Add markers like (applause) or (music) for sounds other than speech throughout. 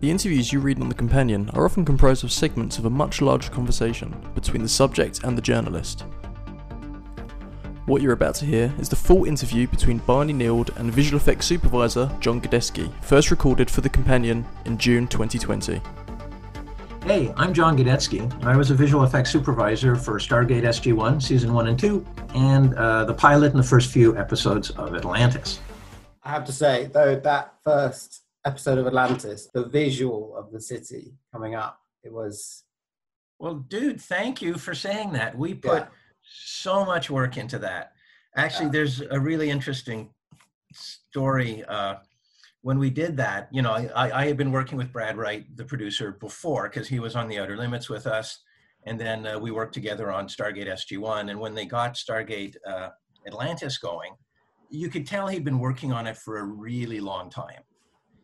The interviews you read on The Companion are often comprised of segments of a much larger conversation between the subject and the journalist. What you're about to hear is the full interview between Barney Neild and visual effects supervisor John Gajdecki, first recorded for The Companion in June 2020. Hey, I'm John Gajdecki, and I was a visual effects supervisor for Stargate SG1 Season 1 and 2, and uh, the pilot and the first few episodes of Atlantis. I have to say, though, that first episode of Atlantis, the visual of the city coming up, it was. Well, dude, thank you for saying that. We put yeah. so much work into that. Actually, yeah. there's a really interesting story. Uh, when we did that, you know, I, I had been working with Brad Wright, the producer, before because he was on the Outer Limits with us, and then uh, we worked together on Stargate SG-1. And when they got Stargate uh, Atlantis going, you could tell he'd been working on it for a really long time.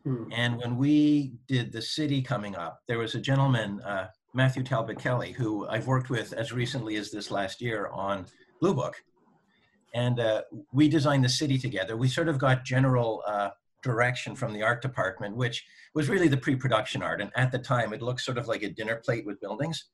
Hmm. And when we did the city coming up, there was a gentleman, uh, Matthew Talbot Kelly, who I've worked with as recently as this last year on Blue Book. And uh, we designed the city together. We sort of got general uh, direction from the art department, which was really the pre-production art. And at the time, it looked sort of like a dinner plate with buildings,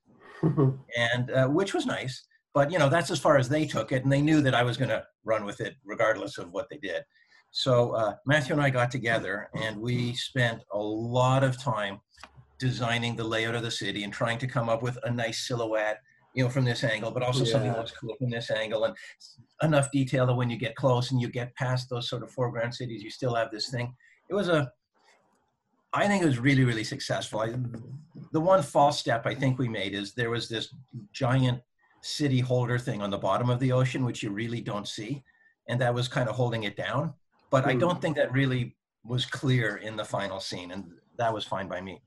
and uh, which was nice. But you know, that's as far as they took it, and they knew that I was going to run with it regardless of what they did. So uh, Matthew and I got together, and we spent a lot of time designing the layout of the city and trying to come up with a nice silhouette you know, from this angle, but also yeah. something that looks cool from this angle, and enough detail that when you get close and you get past those sort of foreground cities, you still have this thing. It was a, I think it was really, really successful. I, the one false step I think we made is there was this giant city holder thing on the bottom of the ocean, which you really don't see, and that was kind of holding it down. But I hmm. don't think that really was clear in the final scene, and that was fine by me.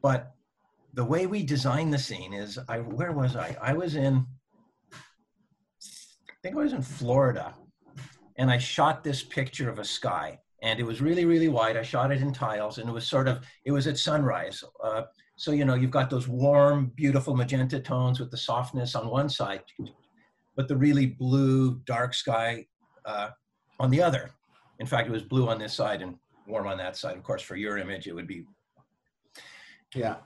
But the way we designed the scene is I where was I? I was in I think I was in Florida and I shot this picture of a sky and it was really really wide. I shot it in tiles and it was sort of it was at sunrise. Uh, so you know you've got those warm beautiful magenta tones with the softness on one side but the really blue dark sky uh, on the other. In fact, it was blue on this side and warm on that side. Of course, for your image, it would be yeah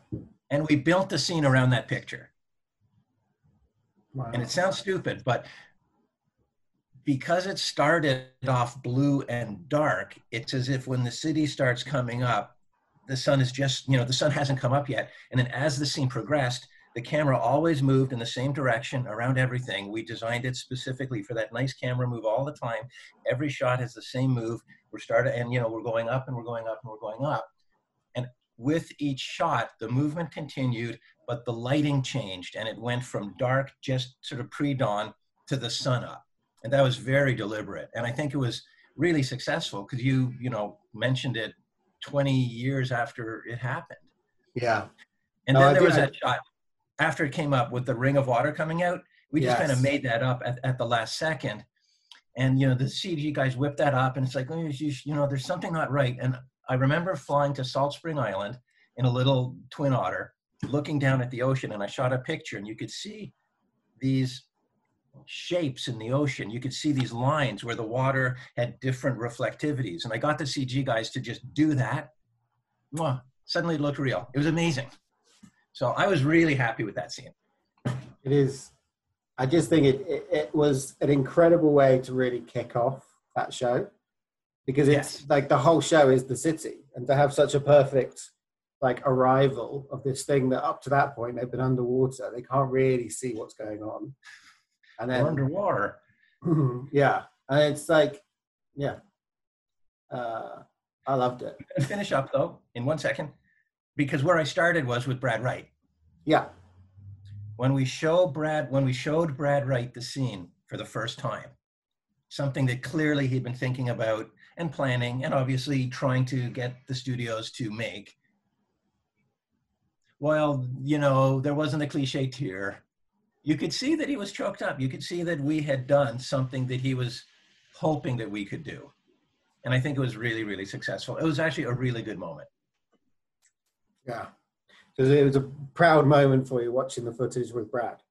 and we built the scene around that picture. Wow. And it sounds stupid, but because it started off blue and dark, it's as if when the city starts coming up, the sun is just, you know, the sun hasn't come up yet. And then as the scene progressed, the camera always moved in the same direction around everything. We designed it specifically for that nice camera move all the time. Every shot has the same move. We're starting, and you know, we're going up and we're going up and we're going up And with each shot, the movement continued, but the lighting changed and it went from dark, just sort of pre dawn, to the sun up. And that was very deliberate. And I think it was really successful because you, you know, mentioned it 20 years after it happened. Yeah. And no, then there was that shot after it came up with the ring of water coming out. We just yes. kind of made that up at, at the last second. And, you know, the CG guys whipped that up and it's like, oh, you, you know, there's something not right. And I remember flying to Salt Spring Island in a little twin otter, looking down at the ocean, and I shot a picture, and you could see these shapes in the ocean. You could see these lines where the water had different reflectivities. And I got the CG guys to just do that. Mwah, suddenly it looked real. It was amazing. So I was really happy with that scene. It is. I just think it, it, it was an incredible way to really kick off that show because it's yes. like the whole show is the city and to have such a perfect like arrival of this thing that up to that point they've been underwater they can't really see what's going on and then underwater. Yeah. And it's like yeah. Uh, i loved it. Finish up though in one second? Because where i started was with brad wright. Yeah. When we show brad when we showed brad wright the scene for the first time something that clearly he'd been thinking about and planning and obviously trying to get the studios to make well you know there wasn't a cliche tear you could see that he was choked up. You could see that we had done something that he was hoping that we could do. And i think it was really really successful. It was actually a really good moment. Yeah. So it was a proud moment for you watching the footage with brad.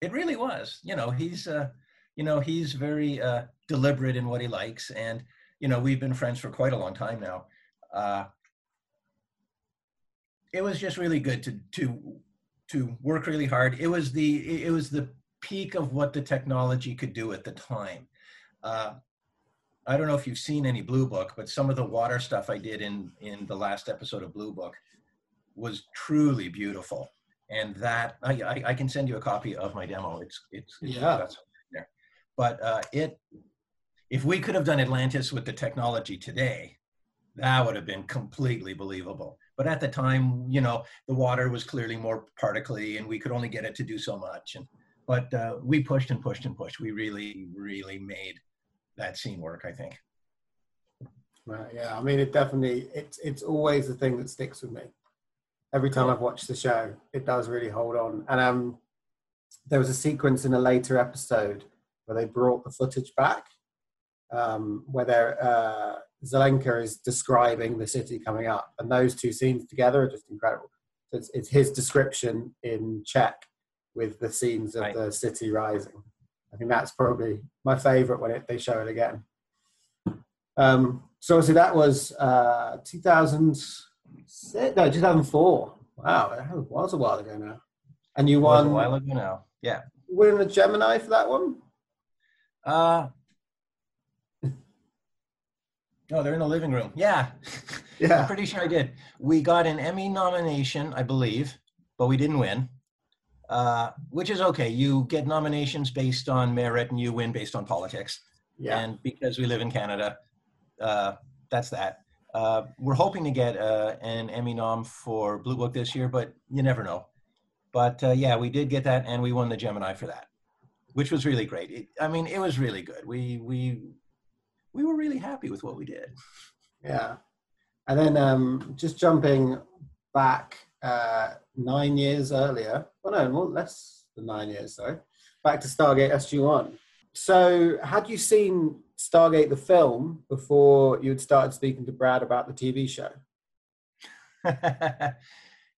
It really was. You know he's uh you know he's very uh deliberate in what he likes. And, you know, we've been friends for quite a long time now. Uh, it was just really good to, to, to work really hard. It was the, it was the peak of what the technology could do at the time. Uh, I don't know if you've seen any Blue Book, but some of the water stuff I did in in the last episode of Blue Book was truly beautiful. And that I, I, I can send you a copy of my demo. It's it's, it's yeah. That's there. But uh, it if we could have done Atlantis with the technology today, that would have been completely believable. But at the time, you know, the water was clearly more particly, and we could only get it to do so much. And but uh, we pushed and pushed and pushed. We really, really made that scene work. I think. Right. Yeah. I mean, it definitely it's it's always the thing that sticks with me. Every time I've watched the show, it does really hold on. And um, there was a sequence in a later episode where they brought the footage back, um, where they're, uh, Zelenka is describing the city coming up, and those two scenes together are just incredible. So it's, it's his description in Czech with the scenes of right. the city rising. I think that's probably my favorite when it, they show it again. Um, so obviously that was uh, 2006, no, 2004. Wow, that was a while ago now. And you won. a while ago now. Yeah. Winning a Gemini for that one? Uh, Oh, they're in the living room. Yeah. (laughs) Yeah. I'm pretty sure I did. We got an Emmy nomination, I believe, but we didn't win. Uh, which is okay. You get nominations based on merit and you win based on politics. Yeah. And because we live in Canada, uh, that's that. Uh, we're hoping to get uh, an Emmy nom for Blue Book this year, but you never know. But uh, yeah, we did get that, and we won the Gemini for that, which was really great. It, I mean, it was really good. We we we were really happy with what we did. Yeah, and then um, just jumping back uh, nine years earlier. Well, no, more less than nine years. Sorry, back to Stargate SG One. So, had you seen Stargate the film before you had started speaking to Brad about the TV show? (laughs)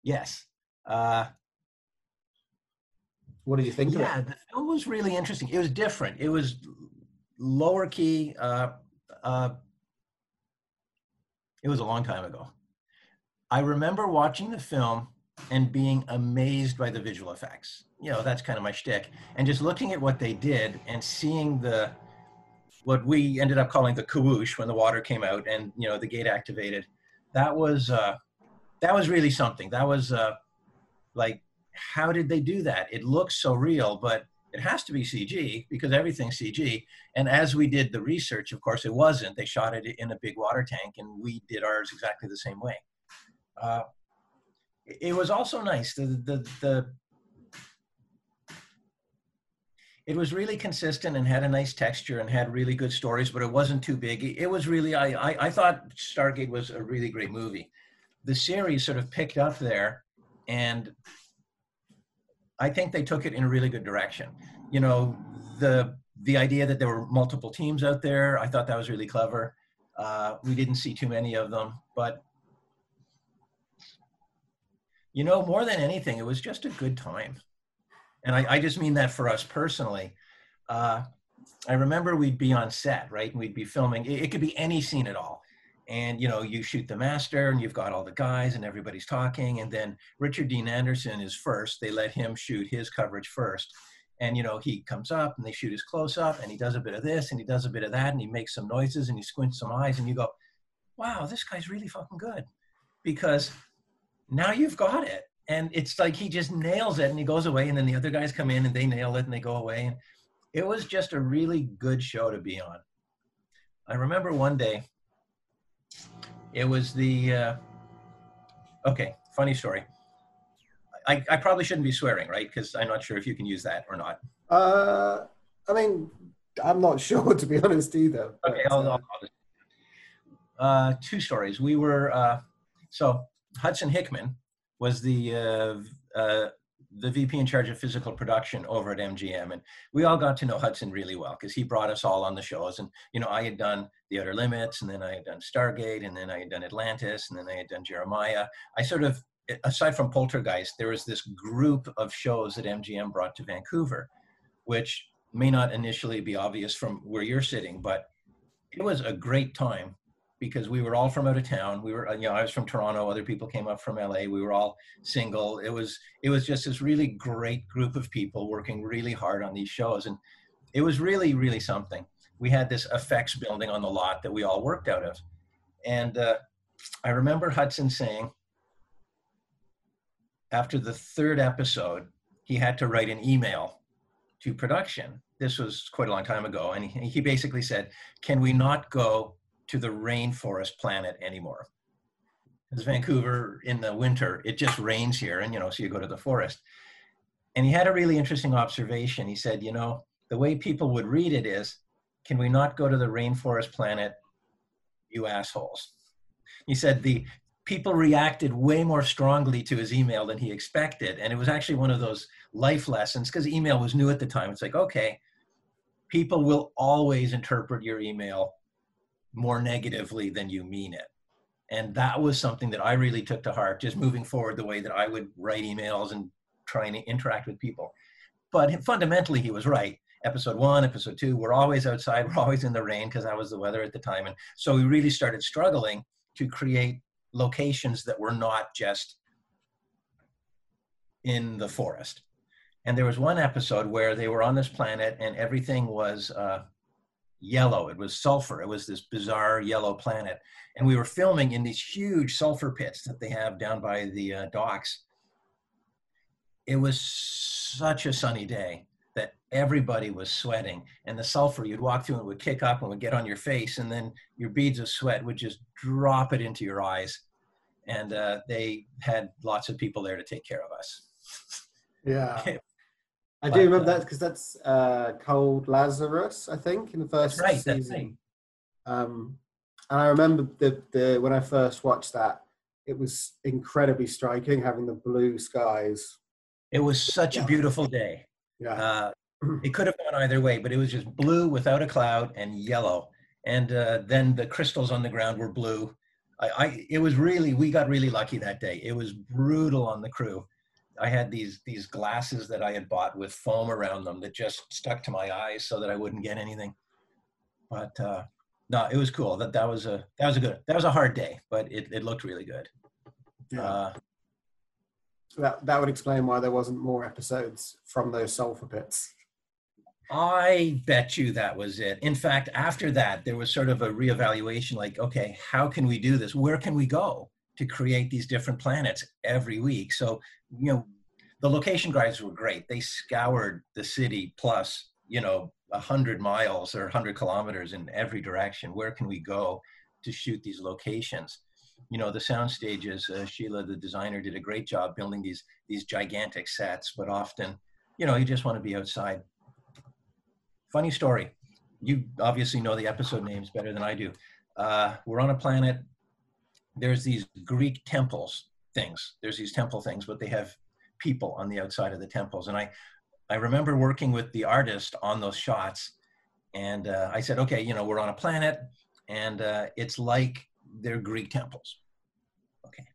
yes. Uh, what did you think yeah, of it? the film was really interesting. It was different. It was lower key. Uh, uh, it was a long time ago. I remember watching the film and being amazed by the visual effects. You know, that's kind of my shtick. And just looking at what they did and seeing the what we ended up calling the kawoosh when the water came out and you know the gate activated. That was uh, that was really something. That was uh, like, how did they do that? It looks so real, but it has to be CG because everything's CG. And as we did the research, of course, it wasn't. They shot it in a big water tank, and we did ours exactly the same way. Uh, it was also nice. The, the, the, it was really consistent and had a nice texture and had really good stories, but it wasn't too big. It was really, I, I, I thought Stargate was a really great movie. The series sort of picked up there and I think they took it in a really good direction. You know, the the idea that there were multiple teams out there, I thought that was really clever. Uh, we didn't see too many of them, but you know, more than anything, it was just a good time. And I, I just mean that for us personally. Uh, I remember we'd be on set, right? And we'd be filming. It, it could be any scene at all and you know you shoot the master and you've got all the guys and everybody's talking and then richard dean anderson is first. They let him shoot his coverage first and you know he comes up and they shoot his close up and he does a bit of this and he does a bit of that and he makes some noises and he squints some eyes and you go wow this guy's really fucking good because now you've got it and it's like he just nails it and he goes away and then the other guys come in and they nail it and they go away and it was just a really good show to be on. I remember one day it was the uh, okay. Funny story. I, I probably shouldn't be swearing, right? Because I'm not sure if you can use that or not. Uh, I mean, I'm not (laughs) sure to be honest either. But, okay, I'll, I'll, uh, two stories. We were uh, so Hudson Hickman was the uh, uh, the VP in charge of physical production over at MGM. And we all got to know Hudson really well because he brought us all on the shows. And, you know, I had done The Outer Limits, and then I had done Stargate, and then I had done Atlantis, and then I had done Jeremiah. I sort of, aside from Poltergeist, there was this group of shows that MGM brought to Vancouver, which may not initially be obvious from where you're sitting, but it was a great time because we were all from out of town. We were, uh, you know, I was from Toronto. Other people came up from LA. We were all single. It was, it was just this really great group of people working really hard on these shows, and it was really, really something. We had this effects building on the lot that we all worked out of, and uh, I remember Hudson saying after the third episode, he had to write an email to production. This was quite a long time ago, and he, he basically said, "Can we not go to the rainforest planet anymore. Because Vancouver in the winter, it just rains here, and you know, so you go to the forest. And he had a really interesting observation. He said, you know, the way people would read it is, can we not go to the rainforest planet, you assholes? He said the people reacted way more strongly to his email than he expected. And it was actually one of those life lessons because email was new at the time. It's like, okay, people will always interpret your email more negatively than you mean it. And that was something that I really took to heart, just moving forward the way that I would write emails and trying to interact with people. But fundamentally, he was right. Episode one, episode two, we're always outside, (laughs) we're always in the rain because that was the weather at the time. And so we really started struggling to create locations that were not just in the forest. And there was one episode where they were on this planet and everything was uh, yellow. It was sulfur. It was this bizarre yellow planet. And we were filming in these huge sulfur pits that they have down by the uh, docks. It was such a sunny day that everybody was sweating. And the sulfur, you'd walk through and it would kick up and would get on your face. And then your beads of sweat would just drop it into your eyes. And uh, they had lots of people there to take care of us. Yeah. (laughs) I do remember that because that's uh, Cold Lazarus, I think, in the first right, season. Um, and I remember the, the when I first watched that, it was incredibly striking having the blue skies. It was such yeah. a beautiful day. Yeah. Uh, (clears throat) it could have gone either way, but it was just blue without a cloud and yellow. And uh, then the crystals on the ground were blue. I, I, it was really, we got really lucky that day. It was brutal on the crew. I had these these glasses that I had bought with foam around them that just stuck to my eyes so that I wouldn't get anything. But uh, no, it was cool. That that was a that was a good that was a hard day, but it, it looked really good. Yeah. Uh, that that would explain why there wasn't more episodes from those sulfur pits. I bet you that was it. In fact, after that, there was sort of a reevaluation like, okay, how can we do this? Where can we go? to create these different planets every week. So, you know, the location guys were great. They scoured the city plus, you know, a hundred miles or hundred kilometers in every direction. Where can we go to shoot these locations? You know, the sound stages. Uh, Sheila, the designer, did a great job building these these gigantic sets. But often, you know, you just want to be outside. Funny story. You obviously know the episode names better than I do. Uh, we're on a planet there's these Greek temples things. There's these temple things, but they have people on the outside of the temples. And I, I remember working with the artist on those shots, and uh, I said, okay, you know, we're on a planet, and uh, it's like they're Greek temples. Okay,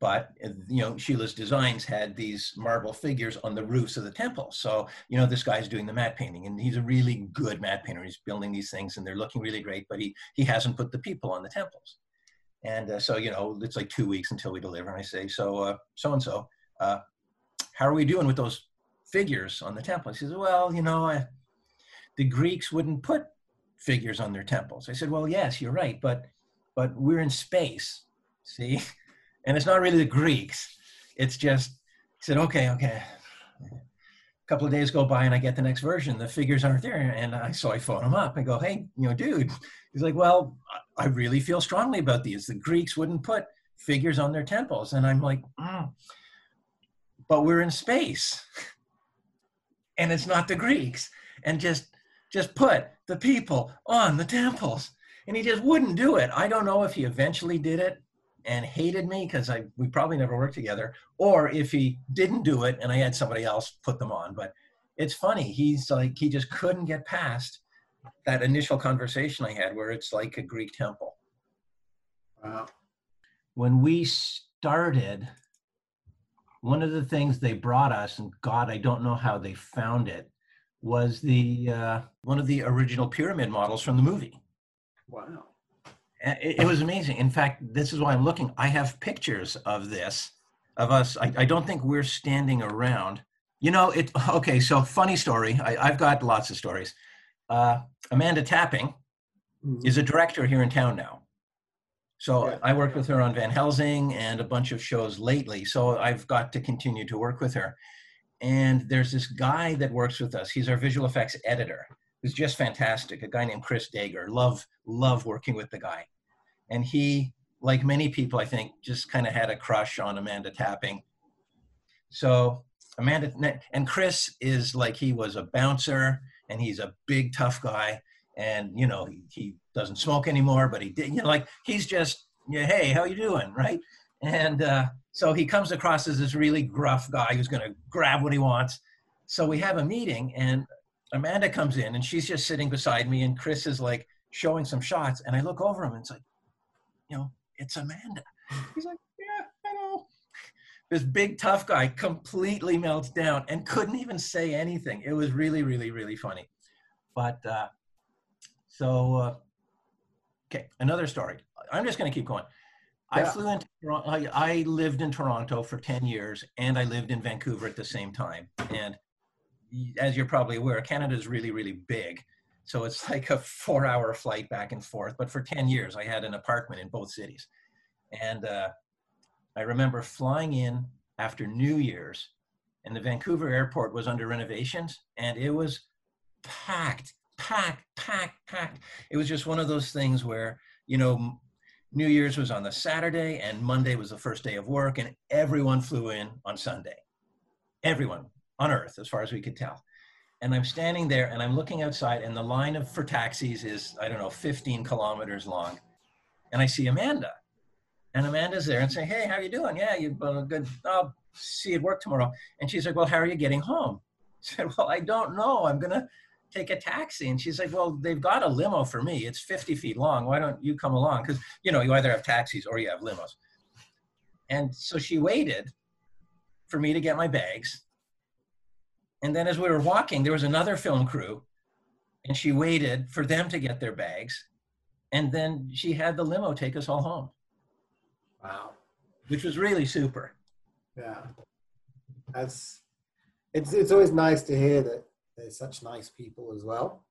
but you know, Sheila's designs had these marble figures on the roofs of the temple. So you know, this guy's doing the matte painting, and he's a really good matte painter. He's building these things, and they're looking really great, but he he hasn't put the people on the temples. And uh, so, you know, it's like two weeks until we deliver. And I say, so, so and so, how are we doing with those figures on the temple? He says, well, you know, I, the Greeks wouldn't put figures on their temples. I said, well, yes, you're right, but, but we're in space, see? (laughs) And it's not really the Greeks. It's just, said, okay, okay. A couple of days go by and I get the next version. The figures aren't there. And I, so I phone him up and go, hey, you know, dude, he's like, well, I really feel strongly about these. The Greeks wouldn't put figures on their temples. And I'm like, mm, but we're in space. (laughs) and it's not the Greeks. And just just put the people on the temples. And he just wouldn't do it. I don't know if he eventually did it and hated me because I we probably never worked together, or if he didn't do it and I had somebody else put them on. But it's funny. He's like he just couldn't get past that initial conversation I had where it's like a Greek temple. Wow. When we started, one of the things they brought us, and God, I don't know how they found it, was the uh, one of the original pyramid models from the movie. Wow. It, it, was amazing. In fact, this is why I'm looking. I have pictures of this, of us. I, I don't think we're standing around. You know, it. (laughs) Okay, so funny story. I, have got lots of stories. Uh, Amanda Tapping mm-hmm. is a director here in town now. So yeah. I worked with her on Van Helsing and a bunch of shows lately. So I've got to continue to work with her. And there's this guy that works with us. He's our visual effects editor. Who's just fantastic. A guy named Chris Dager. Love love working with the guy. And he, like many people, I think, just kind of had a crush on Amanda Tapping. So Amanda and Chris is like he was a bouncer and he's a big tough guy and you know he, he doesn't smoke anymore but he did you know like he's just yeah, hey how you doing right and uh, so he comes across as this really gruff guy who's going to grab what he wants so we have a meeting and amanda comes in and she's just sitting beside me and chris is like showing some shots and i look over him and it's like you know it's amanda he's like yeah i know this big tough guy completely melts down and couldn't even say anything it was really really really funny but uh, so, uh, okay, another story. I'm just going to keep going. Yeah. I flew into I, I lived in Toronto for 10 years and I lived in Vancouver at the same time. And as you're probably aware, Canada is really, really big. So it's (laughs) like a four hour flight back and forth. But for 10 years, I had an apartment in both cities. And uh, I remember flying in after New Year's, and the Vancouver airport was under renovations, and it was packed packed, packed, packed. It was just one of those things where, you know, New Year's was on the Saturday and Monday was the first day of work, and everyone flew in on Sunday. Everyone on earth, as far as we could tell. And I'm standing there and I'm looking outside, and the line of, for taxis is, I don't know, 15 kilometers long. And I see Amanda. And Amanda's there and say, Hey, how you doing? Yeah, you uh, good. I'll see you at work tomorrow. And she's like, Well, how are you getting home? (laughs) I said, Well, I don't know. I'm gonna take a taxi. And she's like, well, they've got a limo for me. It's 50 feet long. Why don't you come along? Because, you know, you either have taxis or you have limos. And so she waited for me to get my bags. And then as we were walking, there was another film crew, and she waited for them to get their bags. And then she had the limo take us all home. Wow. Which was really super. Yeah. That's it's it's always nice to hear that they're such nice people as well.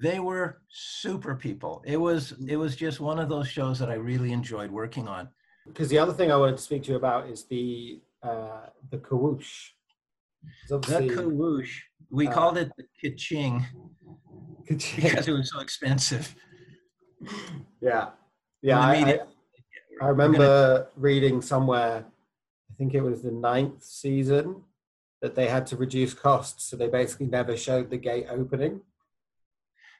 They were super people. It was it was just one of those shows that I really enjoyed working on. Because the other thing I wanted to speak to you about is the uh, the kawoosh. The kawoosh. We uh, called it the kaching because it was so expensive. Yeah, yeah. I, I, I remember gonna... reading somewhere. I think it was the ninth season that they had to reduce costs, so they basically never showed the gate opening.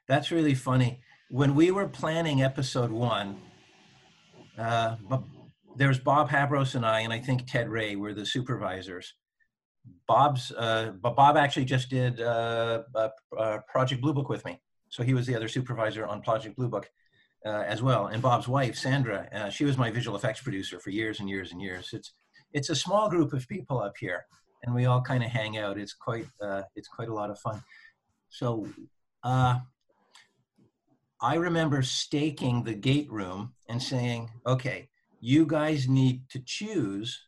That's really funny. When we were planning episode one, uh, there was Bob Habros and I, and I think Ted Ray were the supervisors. Bob's, uh, Bob actually just did uh, Project Blue Book with me, so he was the other supervisor on Project Blue Book uh, as well. And Bob's wife, Sandra, uh, she was my visual effects producer for years and years and years. It's it's a small group of people up here and we all kind of hang out. It's quite uh, it's quite a lot of fun. So uh, I remember staking the gate room and saying, okay, you guys need to choose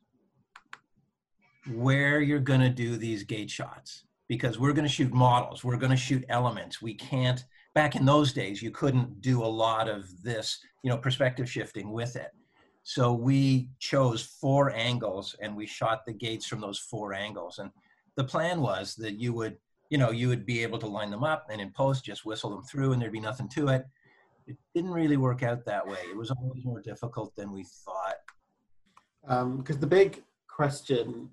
where you're going to do these gate shots because we're going to shoot models, we're going to shoot elements. We can't. Back in those days, you couldn't do a lot of this, you know, perspective shifting with it. So we chose four angles and we shot the gates from those four angles. And the plan was that you would, you know, you would be able to line them up and in post just whistle them through and there'd be nothing to it. It didn't really work out that way. It was always more difficult than we thought. Because um, the big question,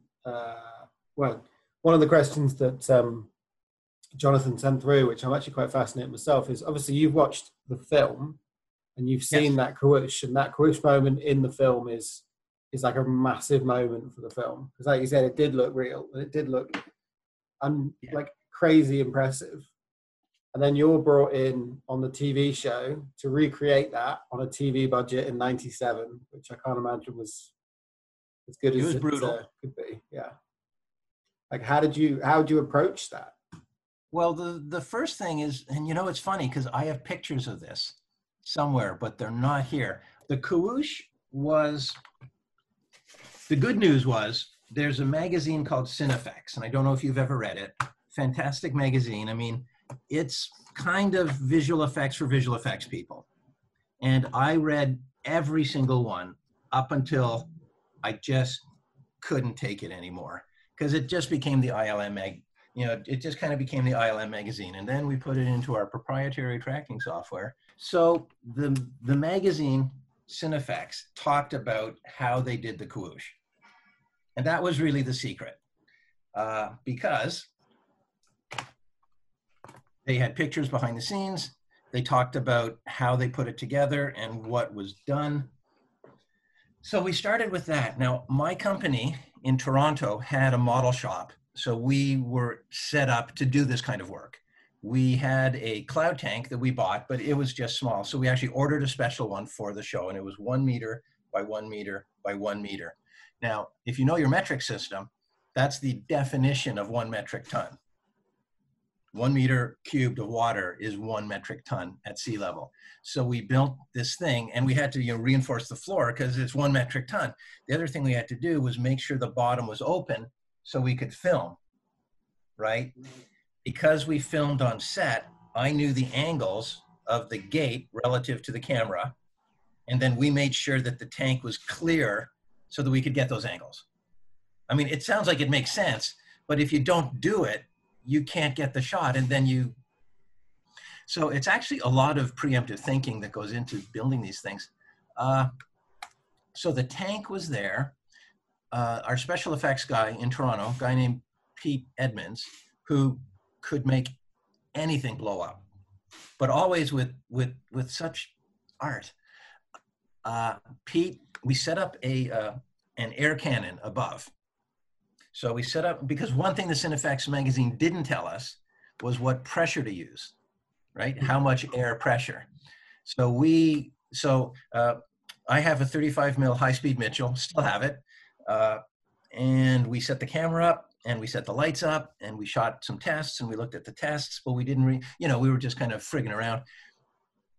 well, one of the questions that um, Jonathan sent through, which I'm actually quite fascinated myself, is obviously you've watched the film and you've seen yes. that kawoosh, and that kawoosh moment in the film is is like a massive moment for the film because, like you said, it did look real and it did look un- yeah. like crazy impressive. And then you're brought in on the TV show to recreate that on a TV budget in '97, which I can't imagine was as good it as it uh, could be. Yeah. Like, how did you how did you approach that? Well, the, the first thing is, and you know, it's funny because I have pictures of this somewhere, but they're not here. The Kawoosh was, the good news was there's a magazine called Cinefex, and I don't know if you've ever read it. Fantastic magazine. I mean, it's kind of visual effects for visual effects people. And I read every single one up until I just couldn't take it anymore because it just became the ILM mag. You know, it just kind of became the ILM magazine, and then we put it into our proprietary tracking software. So the the magazine Cinefex talked about how they did the Kawoosh, and that was really the secret, uh, because they had pictures behind the scenes. They talked about how they put it together and what was done. So we started with that. Now, my company in Toronto had a model shop. So we were set up to do this kind of work. We had a cloud tank that we bought, but it was just small. So we actually ordered a special one for the show, and it was one meter by one meter by one meter. Now, if you know your metric system, that's the definition of one metric ton one meter cubed of water is one metric ton at sea level. So we built this thing and we had to you know, reinforce the floor because it's one metric ton. The other thing we had to do was make sure the bottom was open so we could film, right? Because we filmed on set, I knew the angles of the gate relative to the camera. And then we made sure that the tank was clear so that we could get those angles. I mean, it sounds like it makes sense, but if you don't do it, you can't get the shot and then you so it's actually a lot of preemptive thinking that goes into building these things. Uh, so the tank was there. Uh, our special effects guy in toronto a guy named pete edmonds who could make anything blow up but always with with with such art. Uh, pete we set up a uh, an air cannon above so we set up, because one thing the Cinefex magazine didn't tell us was what pressure to use, right? How much air pressure. So we, so uh, I have a 35 mil high speed Mitchell, still have it. Uh, and we set the camera up and we set the lights up and we shot some tests and we looked at the tests, but we didn't, re- you know, we were just kind of frigging around.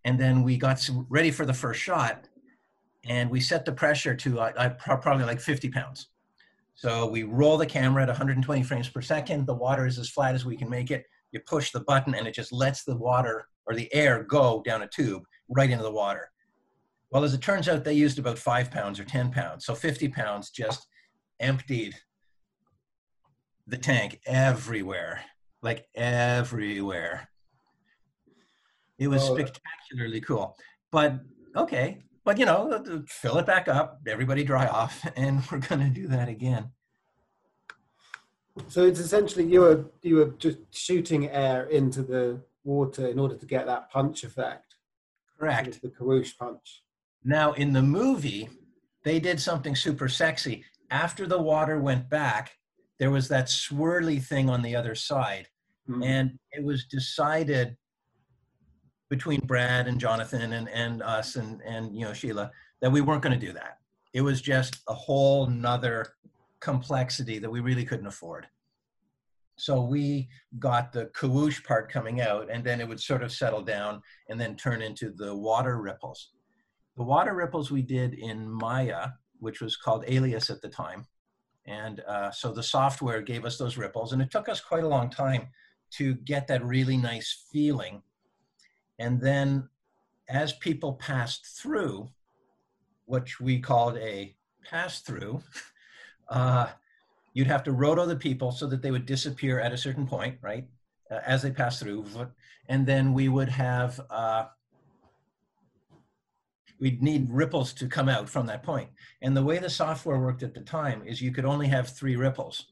And then we got some, ready for the first shot and we set the pressure to uh, probably like 50 pounds. So we roll the camera at 120 frames per second. The water is as flat as we can make it. You push the button and it just lets the water or the air go down a tube right into the water. Well, as it turns out, they used about five pounds or 10 pounds. So 50 pounds just emptied the tank everywhere, like everywhere. It was uh, spectacularly cool. But okay, but you know, fill it back up, everybody dry (laughs) off, and we're going to do that again. So it's essentially you were you were just shooting air into the water in order to get that punch effect. Correct. The Kawoosh punch. Now in the movie, they did something super sexy. After the water went back, there was that swirly thing on the other side, mm-hmm. and it was decided between Brad and Jonathan and, and us and, and you know Sheila that we weren't going to do that. It was just a whole nother complexity that we really couldn't afford. So we got the Kawoosh part coming out, and then it would sort of settle down and then turn into the water ripples. The water ripples we did in Maya, which was called Alias at the time. And uh, so the software gave us those ripples, and it took us quite a long time to get that really nice feeling and then as people passed through, which we called a pass through, (laughs) uh, you'd have to roto the people so that they would disappear at a certain point, right? Uh, as they pass through. And then we would have, uh, we'd need ripples to come out from that point. And the way the software worked at the time is you could only have three ripples.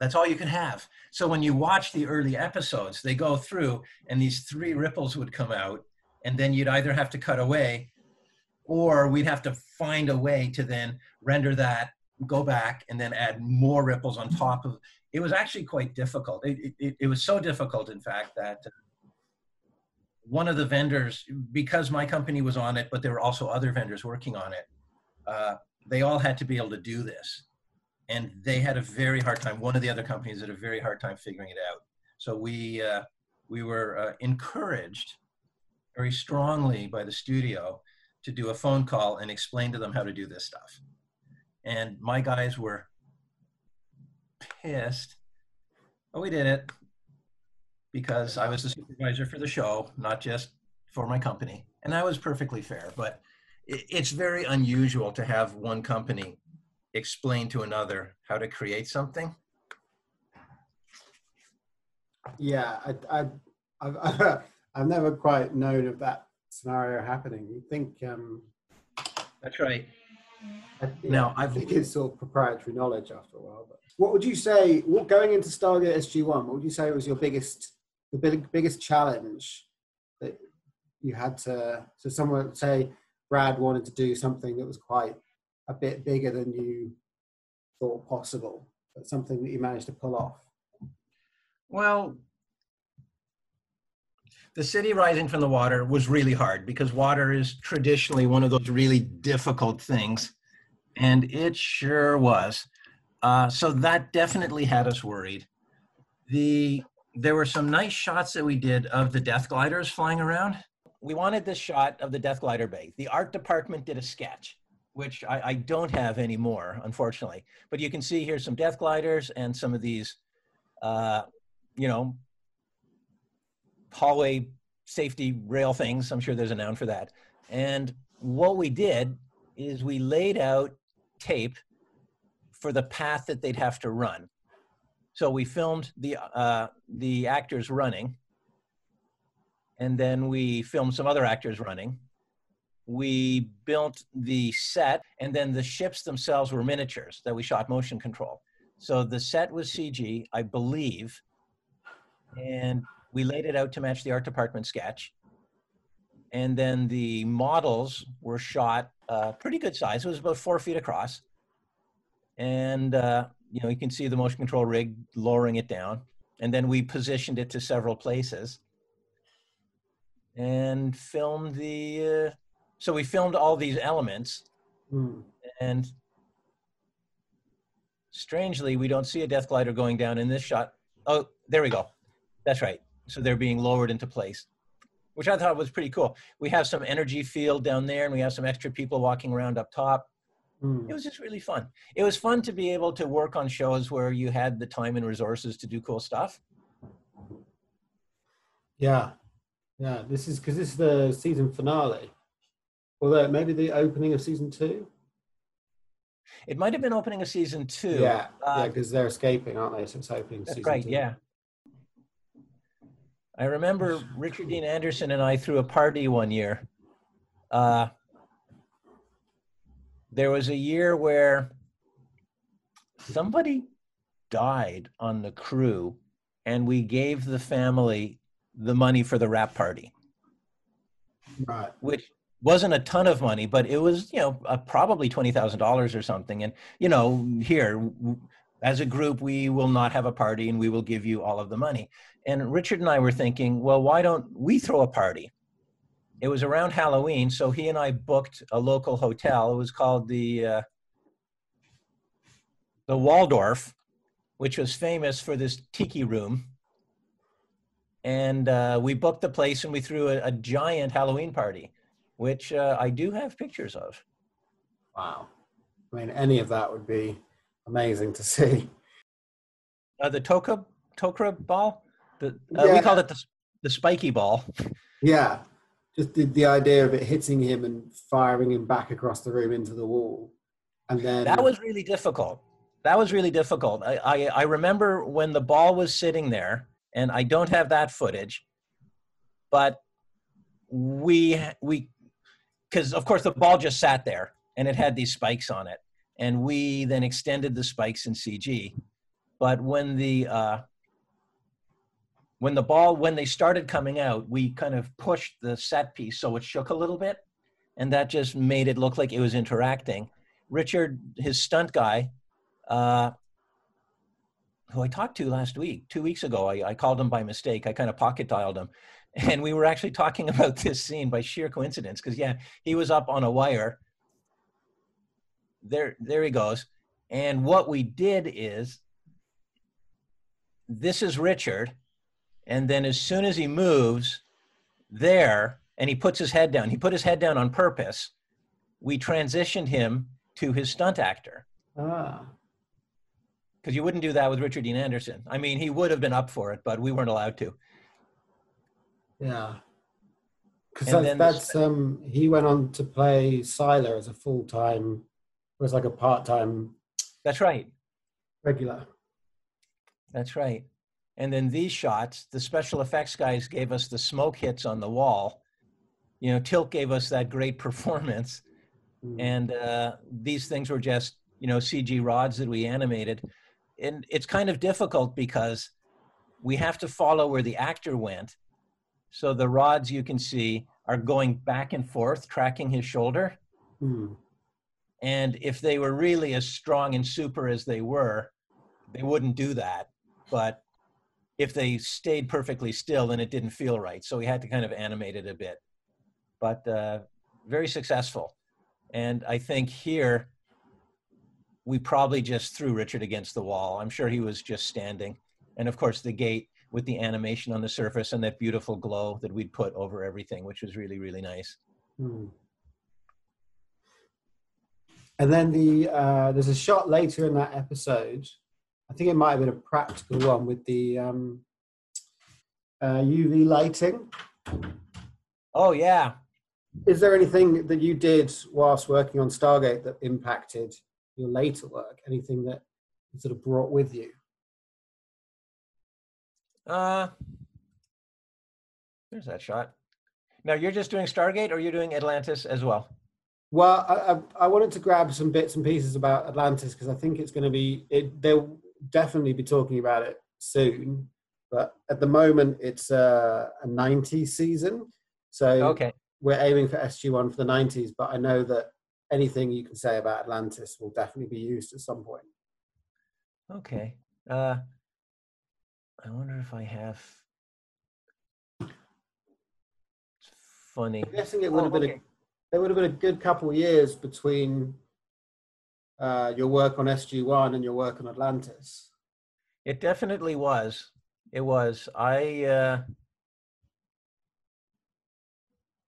That's all you can have. So when you watch the early episodes, they go through and these three ripples would come out, and then you'd either have to cut away or we'd have to find a way to then render that, go back, and then add more ripples on top of it. was actually quite difficult. It, it, it was so difficult, in fact, that one of the vendors, because my company was on it, but there were also other vendors working on it, uh, they all had to be able to do this and they had a very hard time. One of the other companies had a very hard time figuring it out. So we uh, we were uh, encouraged very strongly by the studio to do a phone call and explain to them how to do this stuff. And my guys were pissed. But we did it because I was the supervisor for the show, not just for my company. And that was perfectly fair. But it's very unusual to have one company explain to another how to create something. Yeah, I, I, I've, (laughs) I've never quite known of that scenario happening. You think? Um, That's right. I, yeah, now, I think it's sort of proprietary knowledge after a while. But what would you say? What going into Stargate SG One? What would you say was your biggest, the big, biggest challenge that you had to? So, someone say Brad wanted to do something that was quite a bit bigger than you thought possible, but something that you managed to pull off. Well, the city rising from the water was really hard because water is traditionally one of those really difficult things, and it sure was. Uh, so that definitely had us worried. The there were some nice shots that we did of the death gliders flying around. We wanted this shot of the death glider bay. The art department did a sketch, which I, I don't have anymore, unfortunately. But you can see here some death gliders and some of these, uh, you know, hallway safety rail things. I'm sure there's a noun for that. And what we did is we laid out tape for the path that they'd have to run. So we filmed the uh, the actors running, and then we filmed some other actors running. We built the set, and then the ships themselves were miniatures that we shot motion control. So the set was CG, I believe, and we laid it out to match the art department sketch. And then the models were shot uh, pretty good size. It was about four feet across. And, uh, you know, you can see the motion control rig lowering it down. And then we positioned it to several places and filmed the, uh, so we filmed all these elements. Mm. And strangely, we don't see a death glider going down in this shot. Oh, there we go. That's right so they're being lowered into place which i thought was pretty cool we have some energy field down there and we have some extra people walking around up top mm. it was just really fun it was fun to be able to work on shows where you had the time and resources to do cool stuff yeah yeah this is because this is the season finale although maybe the opening of season two it might have been opening of season two yeah uh, yeah because they're escaping aren't they so it's opening that's season right two. yeah I remember Richard Dean Anderson and I threw a party one year. Uh, there was a year where somebody died on the crew, and we gave the family the money for the wrap party. Right. Which wasn't a ton of money, but it was, you know, uh, probably twenty thousand dollars or something. And you know, here as a group, we will not have a party, and we will give you all of the money. And Richard and I were thinking, well, why don't we throw a party? It was around Halloween, so he and I booked a local hotel. It was called the uh, the Waldorf, which was famous for this tiki room. And uh, we booked the place and we threw a, a giant Halloween party, which uh, I do have pictures of. Wow. I mean, any of that would be amazing to see. Uh, the Toka Tokra ball. The, uh, yeah. We called it the, the spiky ball. Yeah, just the, the idea of it hitting him and firing him back across the room into the wall. And then that was really difficult. That was really difficult. I, I, I remember when the ball was sitting there, and I don't have that footage, but we we because of course the ball just sat there and it had these spikes on it, and we then extended the spikes in CG. But when the uh, when the ball when they started coming out we kind of pushed the set piece so it shook a little bit. And that just made it look like it was interacting. Richard his stunt guy uh, who i talked to last week two weeks ago I, I called him by mistake. I kind of pocket dialed him and we were actually talking (laughs) about this scene by sheer coincidence because yeah he was up on a wire there there he goes And what we did is this is Richard. And then as soon as he moves there and he puts his head down, he put his head down on purpose, we transitioned him to his stunt actor. Ah. Because you wouldn't do that with Richard Dean Anderson. I mean, he would have been up for it, but we weren't allowed to. Yeah. Because that's, that's um, he went on to play Siler as a full time, was like a part time. That's right. Regular. That's right. And then these shots, the special effects guys gave us the smoke hits on the wall. You know, Tilt gave us that great (laughs) performance. Mm. And uh, these things were just, you know, CG rods that we animated. And it's kind of difficult because we have to follow where the actor went. So the rods you can see are going back and forth, tracking his shoulder. Mm. And if they were really as strong and super as they were, they wouldn't do that. But if they stayed perfectly still, then it didn't feel right. So we had to kind of animate it a bit. But uh, very successful. And I think here, we probably just threw Richard against the wall. I'm sure he was just standing. And of course, the gate with the animation on the surface and that beautiful glow that we'd put over everything, which was really, really nice. Hmm. And then the uh, there's a shot later in that episode. I think it might have been a practical one with the um, uh, UV lighting. Oh yeah. Is there anything that you did whilst working on Stargate that impacted your later work? Anything that sort of brought with you? Uh, there's that shot. Now you're just doing Stargate, or you're doing Atlantis as well? Well, I, I, wanted to grab some bits and pieces about Atlantis because I think it's going to be. It, they'll definitely be talking about it soon, but at the moment it's a, a 90s season, so okay. we're aiming for SG One for the 90s. But I know that anything you can say about Atlantis will definitely be used at some point. Okay. Uh, I wonder if I have. It's funny. I'm guessing it would have oh, been okay. a, there would have been a good couple of years between uh, your work on SG One and your work on Atlantis. It definitely was. It was. I uh,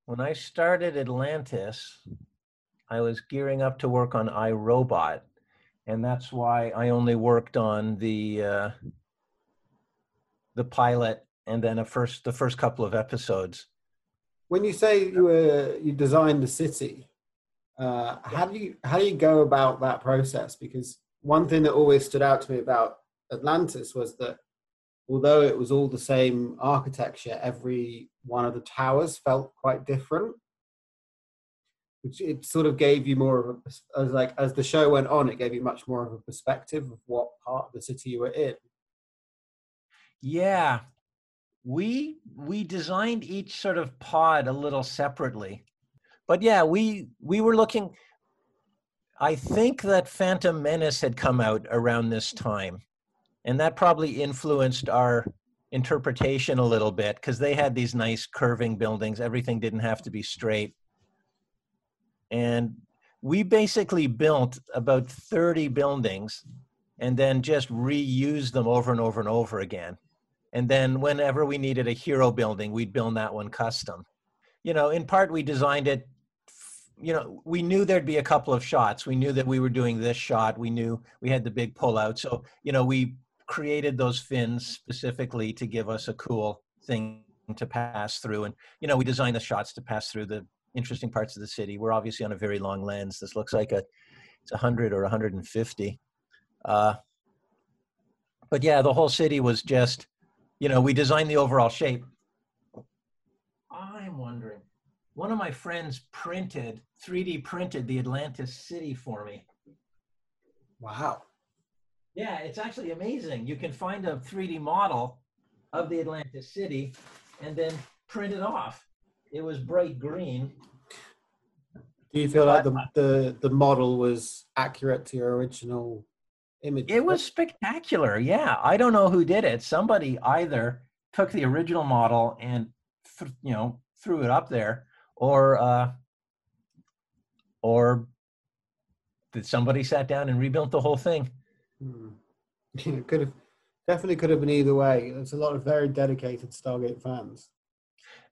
when I started Atlantis, I was gearing up to work on iRobot, and that's why I only worked on the uh, the pilot and then a first the first couple of episodes. When you say you were you designed the city, uh, how do you how do you go about that process? Because one thing that always stood out to me about Atlantis was that although it was all the same architecture, every one of the towers felt quite different. Which it sort of gave you more of a, as like as the show went on, it gave you much more of a perspective of what part of the city you were in. Yeah, we we designed each sort of pod a little separately, but yeah, we we were looking. I think that Phantom Menace had come out around this time, and that probably influenced our interpretation a little bit because they had these nice curving buildings. Everything didn't have to be straight, and we basically built about 30 buildings and then just reused them over and over and over again and then whenever we needed a hero building, we'd build that one custom. You know, in part, we designed it, you know, we knew there'd be a couple of shots. We knew that we were doing this shot. We knew we had the big pullout. So, you know, we created those fins specifically to give us a cool thing to pass through. And, you know, we designed the shots to pass through the interesting parts of the city. We're obviously on a very long lens. This looks like a, it's 100 or 150. Uh, but yeah, the whole city was just, you know, we design the overall shape. I'm wondering, one of my friends printed, 3D printed the Atlantis city for me. Wow. Yeah, it's actually amazing. You can find a 3D model of the Atlantis city and then print it off. It was bright green. Do you feel like the, the, the model was accurate to your original image. It was spectacular. Yeah, I don't know who did it. Somebody either took the original model and th- you know threw it up there, or uh, or that somebody sat down and rebuilt the whole thing. Hmm. (laughs) it could have definitely could have been either way. There's a lot of very dedicated Stargate fans.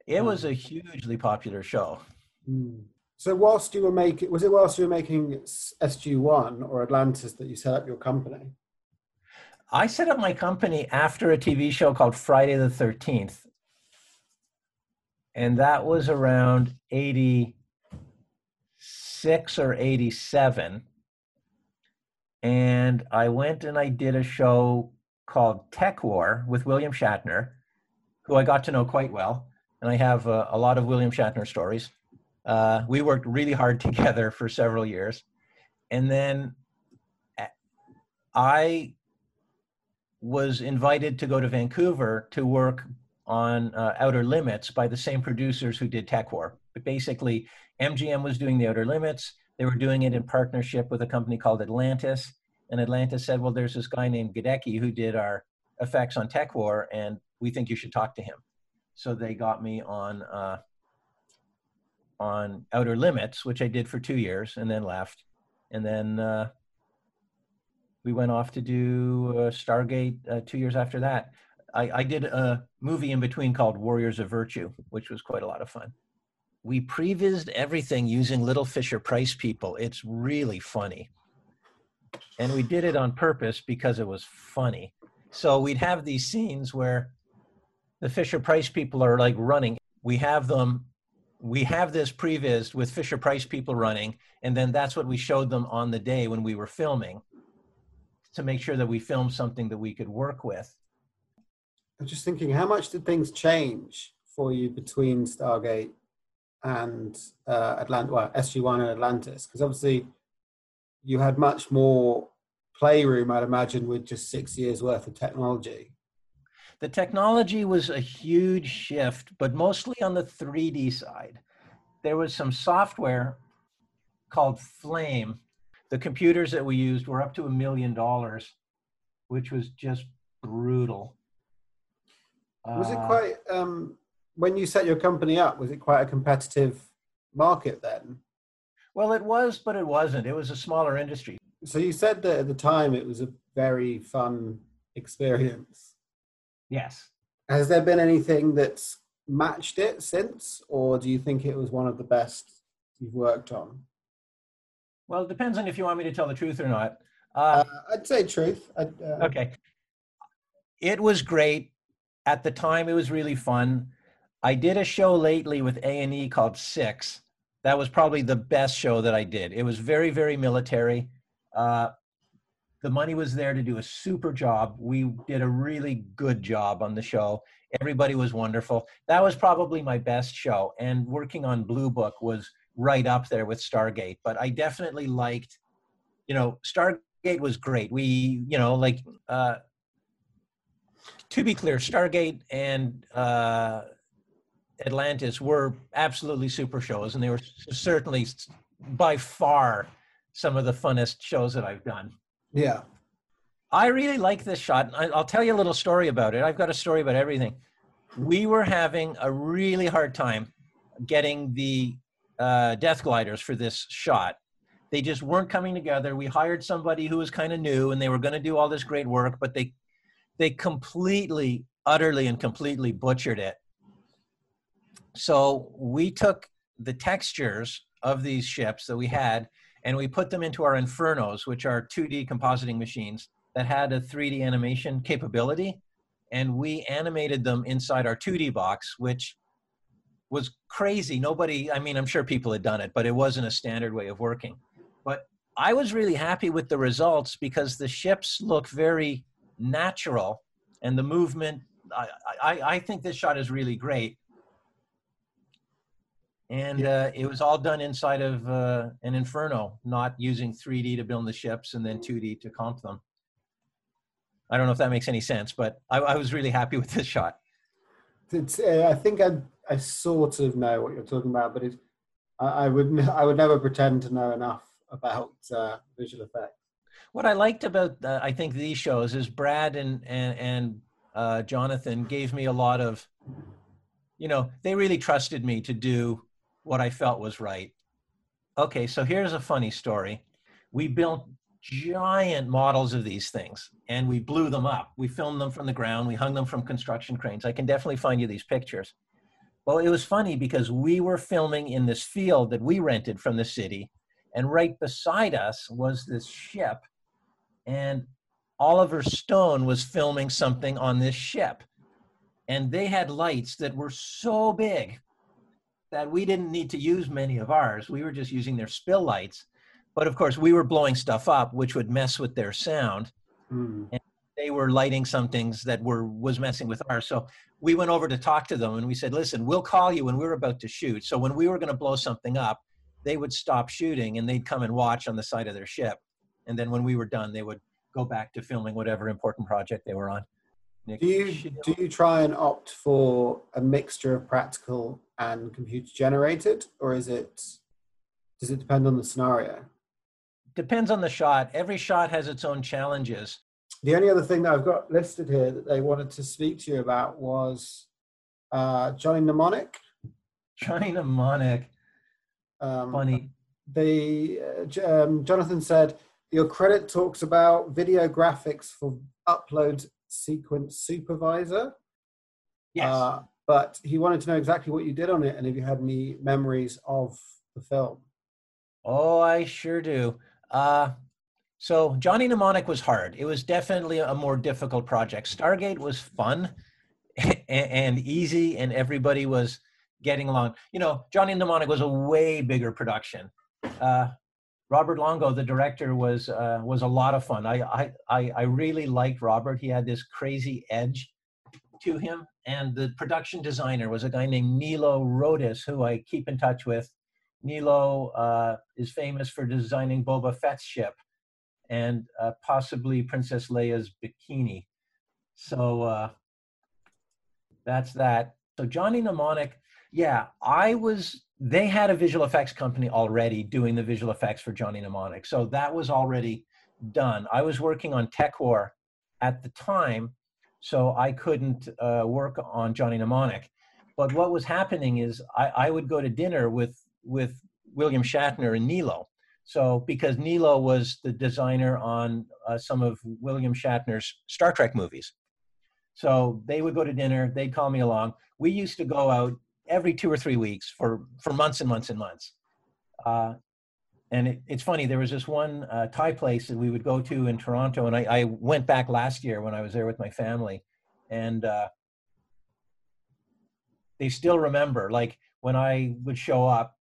It was a hugely popular show. Hmm. So whilst you were making, was it whilst you were making SG One or Atlantis that you set up your company? I set up my company after a TV show called Friday the Thirteenth, and that was around eighty six or eighty seven. And I went and I did a show called TekWar with William Shatner, who I got to know quite well. And I have a, a lot of William Shatner stories. Uh, we worked really hard (laughs) together for several years. And then I was invited to go to Vancouver to work on uh, Outer Limits by the same producers who did TekWar. But basically, MGM was doing the Outer Limits. They were doing it in partnership with a company called Atlantis. And Atlantis said, well, there's this guy named Gajdecki who did our effects on TekWar, and we think you should talk to him. So they got me on uh, on Outer Limits, which I did for two years, and then left. And then uh, we went off to do uh, Stargate uh, two years after that. I, I did a movie in between called Warriors of Virtue, which was quite a lot of fun. We prevised everything using little Fisher Price people. It's really funny and we did it on purpose because it was funny. So we'd have these scenes where the Fisher Price people are like running. We have them, we have this previs with Fisher Price people running, and then that's what we showed them on the day when we were filming to make sure that we filmed something that we could work with. I'm just thinking, how much did things change for you between Stargate and uh, Atlantis, well, SG1 and Atlantis? Because obviously you had much more playroom, I'd imagine, with just six years worth of technology. The technology was a huge shift, but mostly on the 3D side. There was some software called Flame. The computers that we used were up to a million dollars, which was just brutal. Was it uh, quite, um, when you set your company up, was it quite a competitive market then? Well, it was, but it wasn't. It was a smaller industry. So you said that at the time it was a very fun experience. Yes. Has there been anything that's matched it since, or do you think it was one of the best you've worked on? Well, it depends on if you want me to tell the truth or not. Uh, uh, I'd say truth. I'd, uh... Okay. It was great. At the time, it was really fun. I did a show lately with A&E called Six, that was probably the best show that I did. It was very, very military. Uh, the money was there to do a super job. We did a really good job on the show. Everybody was wonderful. That was probably my best show. And working on Blue Book was right up there with Stargate. But I definitely liked, you know, Stargate was great. We, you know, like, uh, to be clear, Stargate and uh, Atlantis were absolutely super shows, and they were certainly by far some of the funnest shows that I've done. Yeah. I really like this shot. I'll tell you a little story about it. I've got a story about everything. We were having a really hard time getting the uh, death gliders for this shot. They just weren't coming together. We hired somebody who was kind of new, and they were going to do all this great work, but they they completely, utterly, and completely butchered it so we took the textures of these ships that we had and we put them into our infernos which are 2d compositing machines that had a 3d animation capability and we animated them inside our 2d box which was crazy. Nobody i mean i'm sure people had done it but it wasn't a standard way of working. But i was really happy with the results because the ships look very natural and the movement I, I, I think this shot is really great and yeah. uh, it was all done inside of uh, an inferno not using 3d to build the ships and then 2d to comp them. I don't know if that makes any sense but i, I was really happy with this shot. It's, uh, i think I, I sort of know what you're talking about but it, I, I, would i would never pretend to know enough about uh, visual effects. What i liked about uh, i think these shows is brad and and, and uh, jonathan gave me a lot of you know they really trusted me to do what I felt was right. Okay, so here's a funny story. we built giant models of these things and we blew them up. We filmed them from the ground, we hung them from construction cranes. I can definitely find you these pictures. Well, it was funny because we were filming in this field that we rented from the city, and right beside us was this ship, and Oliver Stone was filming something on this ship. And they had lights that were so big that we didn't need to use many of ours. We were just using their spill lights but of course, we were blowing stuff up, which would mess with their sound. Mm. And they were lighting some things that were was messing with ours. So we went over to talk to them and we said, listen, we'll call you when we are about to shoot. So when we were going to blow something up, they would stop shooting and they'd come and watch on the side of their ship. And then when we were done, they would go back to filming whatever important project they were on. Nick, do you do you try and opt for a mixture of practical and computer generated, or is it does it depend on the scenario? depends on the shot. Every shot has its own challenges. The only other thing that I've got listed here that they wanted to speak to you about was uh, Johnny Mnemonic. Johnny Mnemonic. Um, Funny. The uh, um, Jonathan said your credit talks about video graphics for upload sequence supervisor. Yes. Uh, but he wanted to know exactly what you did on it and if you had any memories of the film. Oh, I sure do. Uh, so Johnny Mnemonic was hard. It was definitely a more difficult project. Stargate was fun (laughs) and easy, and everybody was getting along. You know, Johnny Mnemonic was a way bigger production. Uh, Robert Longo, the director, was uh, was a lot of fun. I, I I really liked Robert. He had this crazy edge to him, and the production designer was a guy named Nilo Rodis, who I keep in touch with. Nilo uh, is famous for designing Boba Fett's ship and uh, possibly Princess Leia's bikini. So uh, that's that. So Johnny Mnemonic, yeah, I was. They had a visual effects company already doing the visual effects for Johnny Mnemonic, so that was already done. I was working on TekWar at the time, so I couldn't uh, work on Johnny Mnemonic. But what was happening is I, I would go to dinner with with William Shatner and Nilo. So, because Nilo was the designer on uh, some of William Shatner's Star Trek movies. So they would go to dinner, they'd call me along. We used to go out every two or three weeks for, for months and months and months. Uh, and it, it's funny, there was this one uh, Thai place that we would go to in Toronto, and I, I, went back last year when I was there with my family. And uh, they still remember, like when I would show up,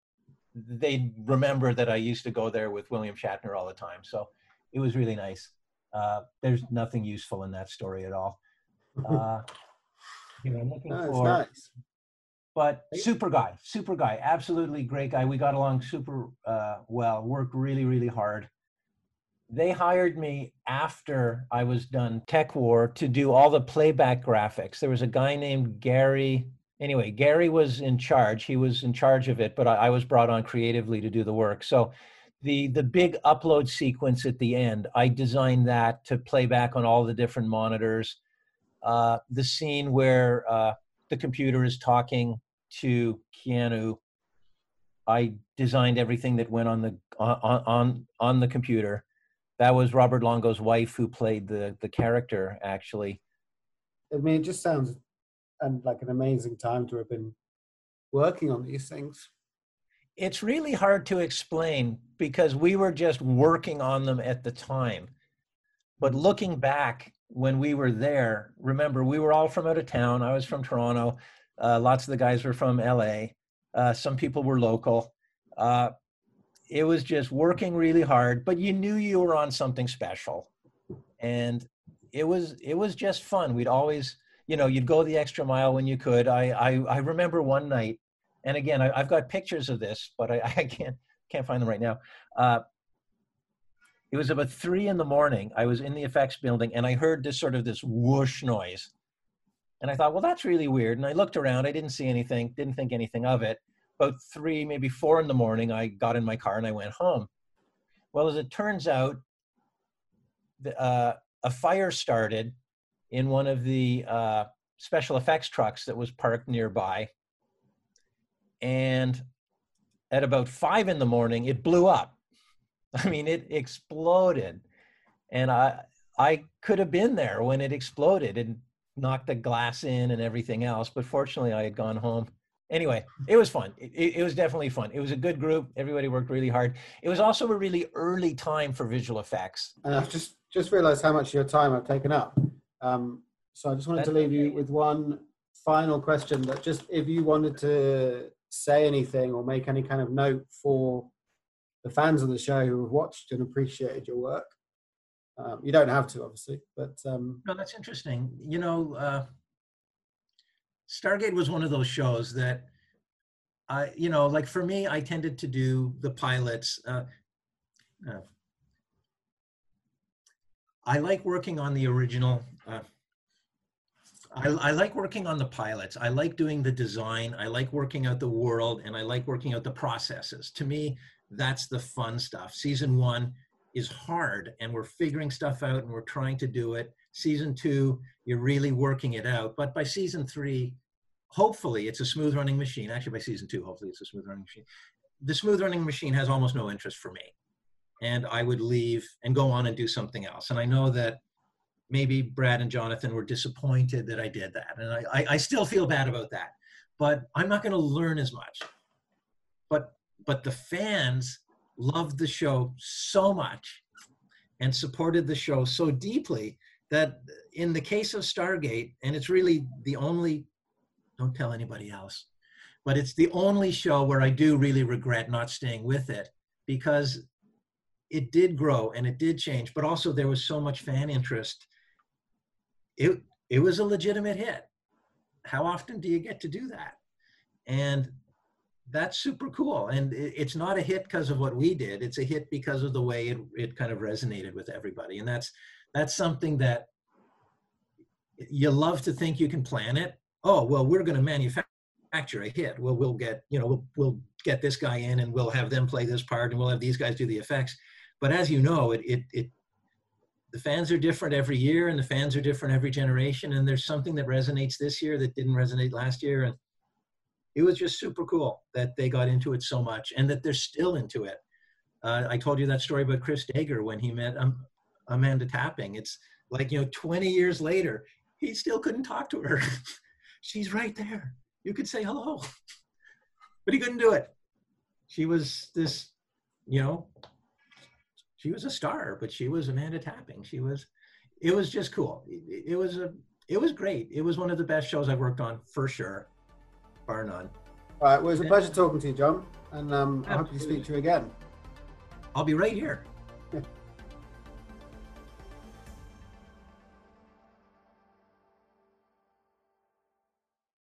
they'd remember that I used to go there with William Shatner all the time. So it was really nice. Uh, there's nothing useful in that story at all. (laughs) Uh, you know, I'm looking no, for, nice. But super guy, super guy, absolutely great guy. We got along super uh, well. Worked really, really hard. They hired me after I was done TekWar to do all the playback graphics. There was a guy named Gary anyway, Gary was in charge. He was in charge of it, but I, I, was brought on creatively to do the work. So the the big upload sequence at the end, I designed that to play back on all the different monitors. Uh, the scene where uh, the computer is talking to Keanu, I designed everything that went on the on on on the computer. That was Robert Longo's wife who played the the character actually. I mean, it just sounds and like an amazing time to have been working on these things. It's really hard to explain because we were just working on them at the time. But looking back when we were there, remember, we were all from out of town. I was from Toronto. Uh, lots of the guys were from LA. Uh, some people were local. Uh, it was just working really hard, but you knew you were on something special. And it was it was just fun. We'd always you know, you'd go the extra mile when you could. I I, I remember one night, and again, I, have got pictures of this, but I, (laughs) I can't can't find them right now. It was about three in the morning. I was in the effects building, and I heard this sort of this whoosh noise, and I thought, well, that's really weird. And I looked around. I didn't see anything. Didn't think anything of it. About three, maybe four in the morning, I got in my car and I went home. Well, as it turns out, the, uh, a fire started in one of the uh, special effects trucks that was parked nearby. And at about five in the morning, it blew up. (laughs) I mean, it exploded, and I I could have been there when it exploded and knocked the glass in and everything else. But fortunately, I had gone home. Anyway, it was fun. It, it was definitely fun. It was a good group. Everybody worked really hard. It was also a really early time for visual effects. And I've just just realised how much of your time I've taken up. Um, so I just wanted to leave you with one final question. That just if you wanted to say anything or make any kind of note for the fans of the show who have watched and appreciated your work. Um, you don't have to, obviously, but um, no, that's interesting. You know, uh, Stargate was one of those shows that I, you know, like for me, I tended to do the pilots. Uh, uh, I like working on the original. Uh, I, I, like working on the pilots. I like doing the design. I like working out the world, and I like working out the processes. To me, that's the fun stuff. Season one is hard, and we're figuring stuff out, and we're trying to do it. Season two, you're really working it out. But by season three, hopefully, it's a smooth running machine. Actually, by season two, hopefully, it's a smooth running machine. The smooth running machine has almost no interest for me and I would leave and go on and do something else. And I know that maybe Brad and Jonathan were disappointed that I did that. And I, I, I still feel bad about that. But I'm not going to learn as much. But the fans loved the show so much and supported the show so deeply that in the case of Stargate, and it's really the only don't tell anybody else, but it's the only show where I do really regret not staying with it because it did grow and it did change, but also there was so much fan interest. It it was a legitimate hit. How often do you get to do that? And that's super cool. And it's not a hit because of what we did. It's a hit because of the way it, it kind of resonated with everybody. And that's that's something that you love to think you can plan it. Oh, well, we're going to manufacture a hit. Well, we'll get, you know, we'll, we'll get this guy in and we'll have them play this part and we'll have these guys do the effects but as you know, it, it, it the fans are different every year and the fans are different every generation. And there's something that resonates this year that didn't resonate last year. And it was just super cool that they got into it so much and that they're still into it. Uh, I told you that story about Chris Dager when he met um, Amanda Tapping. It's like, you know, 20 years later, he still couldn't talk to her. (laughs) She's right there. You could say hello, (laughs) but he couldn't do it. She was this, you know, she was a star, but she was Amanda Tapping. She was, it was just cool. It, it was a, it was great. It was one of the best shows I've worked on for sure, bar none. All right. Well, it was a pleasure talking to you, John, and um, I hope to speak to you again. I'll be right here.